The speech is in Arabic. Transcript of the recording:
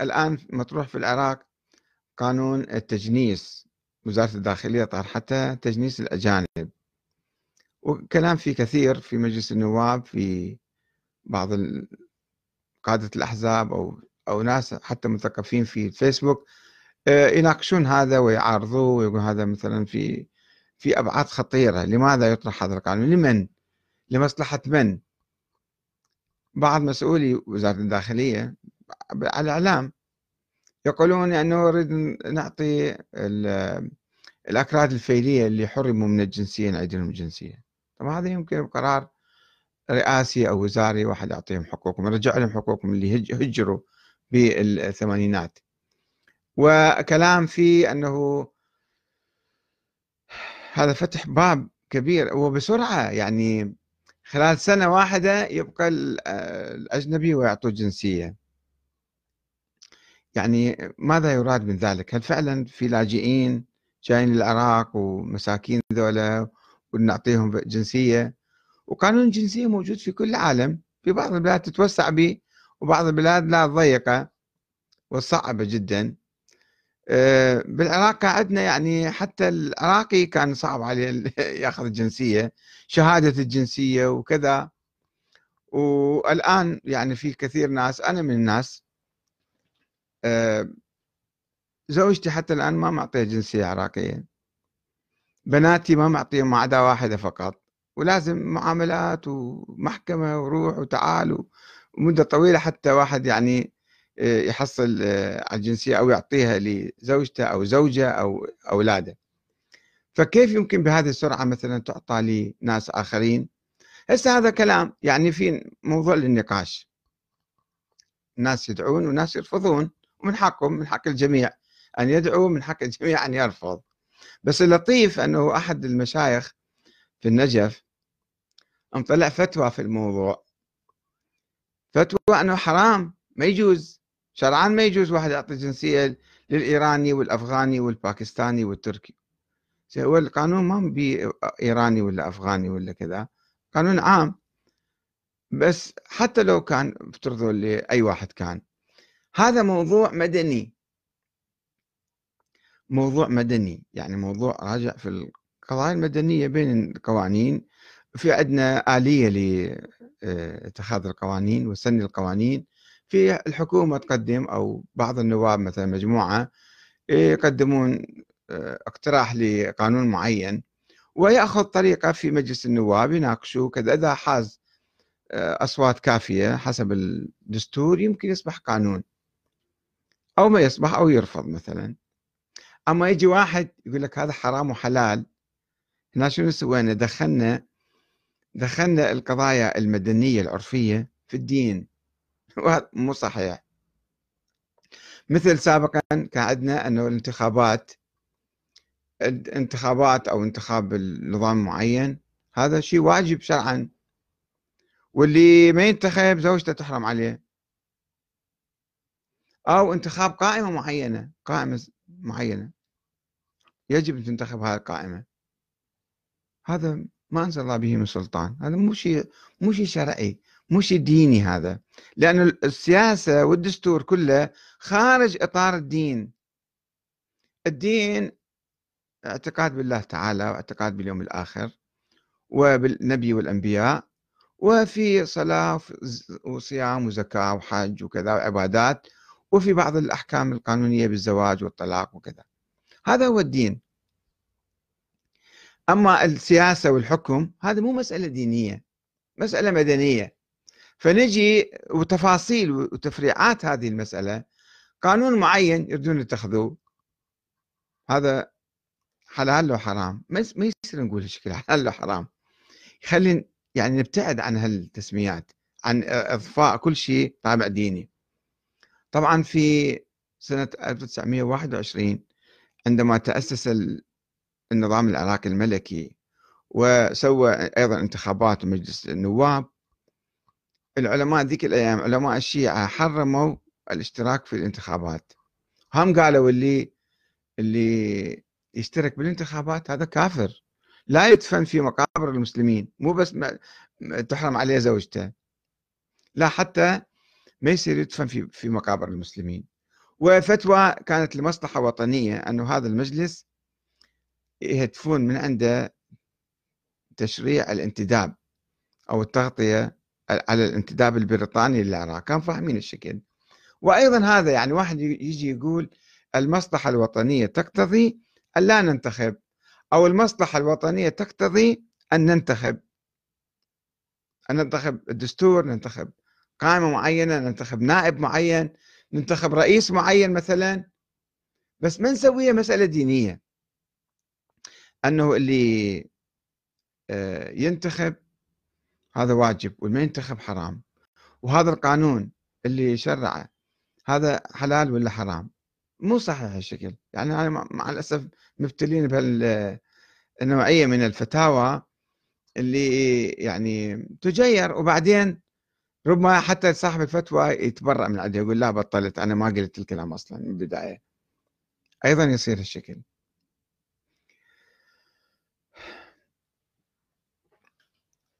الآن مطروح في العراق قانون التجنيس وزارة الداخلية طرحته تجنيس الأجانب. وكلام فيه كثير في مجلس النواب في بعض قادة الأحزاب أو أو ناس حتى مثقفين في الفيسبوك آه، يناقشون هذا ويعارضوه ويقول هذا مثلا في في أبعاد خطيرة. لماذا يطرح هذا القانون؟ لمن؟ لمصلحة من؟ بعض مسؤولي وزارة الداخلية على الإعلام. يقولون أنه نريد نعطي الأكراد الفيلية اللي حرموا من الجنسية نعيد لهم الجنسية. طبعا هذا يمكن بقرار رئاسي أو وزاري واحد يعطيهم حقوقهم يرجع لهم حقوقهم اللي هجروا بالثمانينات. وكلام في أنه هذا فتح باب كبير وبسرعة يعني خلال سنة واحدة يبقى الأجنبي ويعطوه جنسية. يعني ماذا يراد من ذلك؟ هل فعلا في لاجئين جايين للعراق ومساكين ذولا ونعطيهم جنسية؟ وقانون الجنسية موجود في كل العالم في بعض البلاد تتوسع به وبعض البلاد لا ضيقة وصعبة جدا. آه، بالعراق عندنا يعني حتى العراقي كان صعب عليه يأخذ الجنسية شهادة الجنسية وكذا. والآن يعني في كثير ناس أنا من الناس زوجتي حتى الآن ما معطيها جنسية عراقية. بناتي ما معطيهم ما عدا واحدة فقط. ولازم معاملات ومحكمة وروح وتعال ومدة طويلة حتى واحد يعني آه، يحصل آه، على الجنسية أو يعطيها لزوجته أو زوجة أو أولاده. فكيف يمكن بهذه السرعة مثلا تعطى لناس آخرين؟ هسه هذا كلام يعني في موضوع للنقاش. ناس يدعون وناس يرفضون. ومن حقهم من حق الجميع أن يدعو من حق الجميع أن يرفض. بس اللطيف أنه أحد المشايخ في النجف طلع فتوى في الموضوع. فتوى أنه حرام ما يجوز. شرعا ما يجوز واحد يعطي جنسية للإيراني والأفغاني والباكستاني والتركي. هو القانون ما بإيراني ولا أفغاني ولا كذا. قانون عام. بس حتى لو كان افترضوا لأي واحد كان. هذا موضوع مدني. موضوع مدني يعني موضوع راجع في القضايا المدنية بين القوانين. في عندنا آلية لاتخاذ القوانين وسن القوانين. في الحكومة تقدم أو بعض النواب مثلا مجموعة يقدمون آه، اقتراح لقانون معين. ويأخذ طريقة في مجلس النواب يناقشوا كذا. إذا حاز آه، أصوات كافية حسب الدستور يمكن يصبح قانون. أو ما يصبح أو يرفض مثلا. أما يجي واحد يقول لك هذا حرام وحلال هنا شنو سوينا؟ دخلنا دخلنا القضايا المدنية العرفية في الدين. وهذا مو صحيح. مثل سابقا كان عندنا أنه الانتخابات الانتخابات أو انتخاب النظام معين هذا شيء واجب شرعا. واللي ما ينتخب زوجته تحرم عليه. أو انتخاب قائمة معينة قائمة معينة. يجب أن تنتخب هذه القائمة. هذا ما أنزل الله به من سلطان. هذا مو شيء مو شيء شرعي مو شيء ديني هذا. لأن السياسة والدستور كله خارج إطار الدين. الدين اعتقاد بالله تعالى واعتقاد باليوم الآخر وبالنبي والأنبياء وفي صلاة وصيام وزكاة وحج وكذا وعبادات وفي بعض الأحكام القانونية بالزواج والطلاق وكذا. هذا هو الدين. أما السياسة والحكم هذا مو مسألة دينية مسألة مدنية. فنجي وتفاصيل وتفريعات هذه المسألة قانون معين يريدون يتخذوه. هذا حلال لو حرام؟ ما يصير نقول هالشكل حلال لو حرام. خلي يعني نبتعد عن هالتسميات عن أضفاء كل شيء طابع ديني. طبعا في سنة 1921 عندما تأسس النظام العراقي الملكي وسوى أيضا انتخابات ومجلس النواب العلماء ذيك الأيام علماء الشيعة حرموا الاشتراك في الانتخابات. هم قالوا اللي اللي يشترك بالانتخابات هذا كافر. لا يدفن في مقابر المسلمين مو بس تحرم عليه زوجته. لا حتى ما يصير يدفن في في مقابر المسلمين. وفتوى كانت لمصلحة وطنية أنه هذا المجلس يهدفون من عنده تشريع الانتداب أو التغطية على الانتداب البريطاني للعراق. كان فاهمين الشكل. وأيضا هذا يعني واحد يجي يقول المصلحة الوطنية تقتضي أن لا ننتخب أو المصلحة الوطنية تقتضي أن ننتخب. أن ننتخب الدستور ننتخب. قائمة معينة ننتخب نائب معين ننتخب رئيس معين مثلا. بس ما نسويها مسألة دينية. أنه اللي آه، ينتخب هذا واجب والما ينتخب حرام. وهذا القانون اللي شرعه هذا حلال ولا حرام؟ مو صحيح الشكل يعني أنا مع الأسف مبتلين بهالنوعية من الفتاوى اللي يعني تجير. وبعدين ربما حتى صاحب الفتوى يتبرأ من عندها يقول لا بطلت أنا ما قلت الكلام أصلا من البداية. أيضا يصير الشكل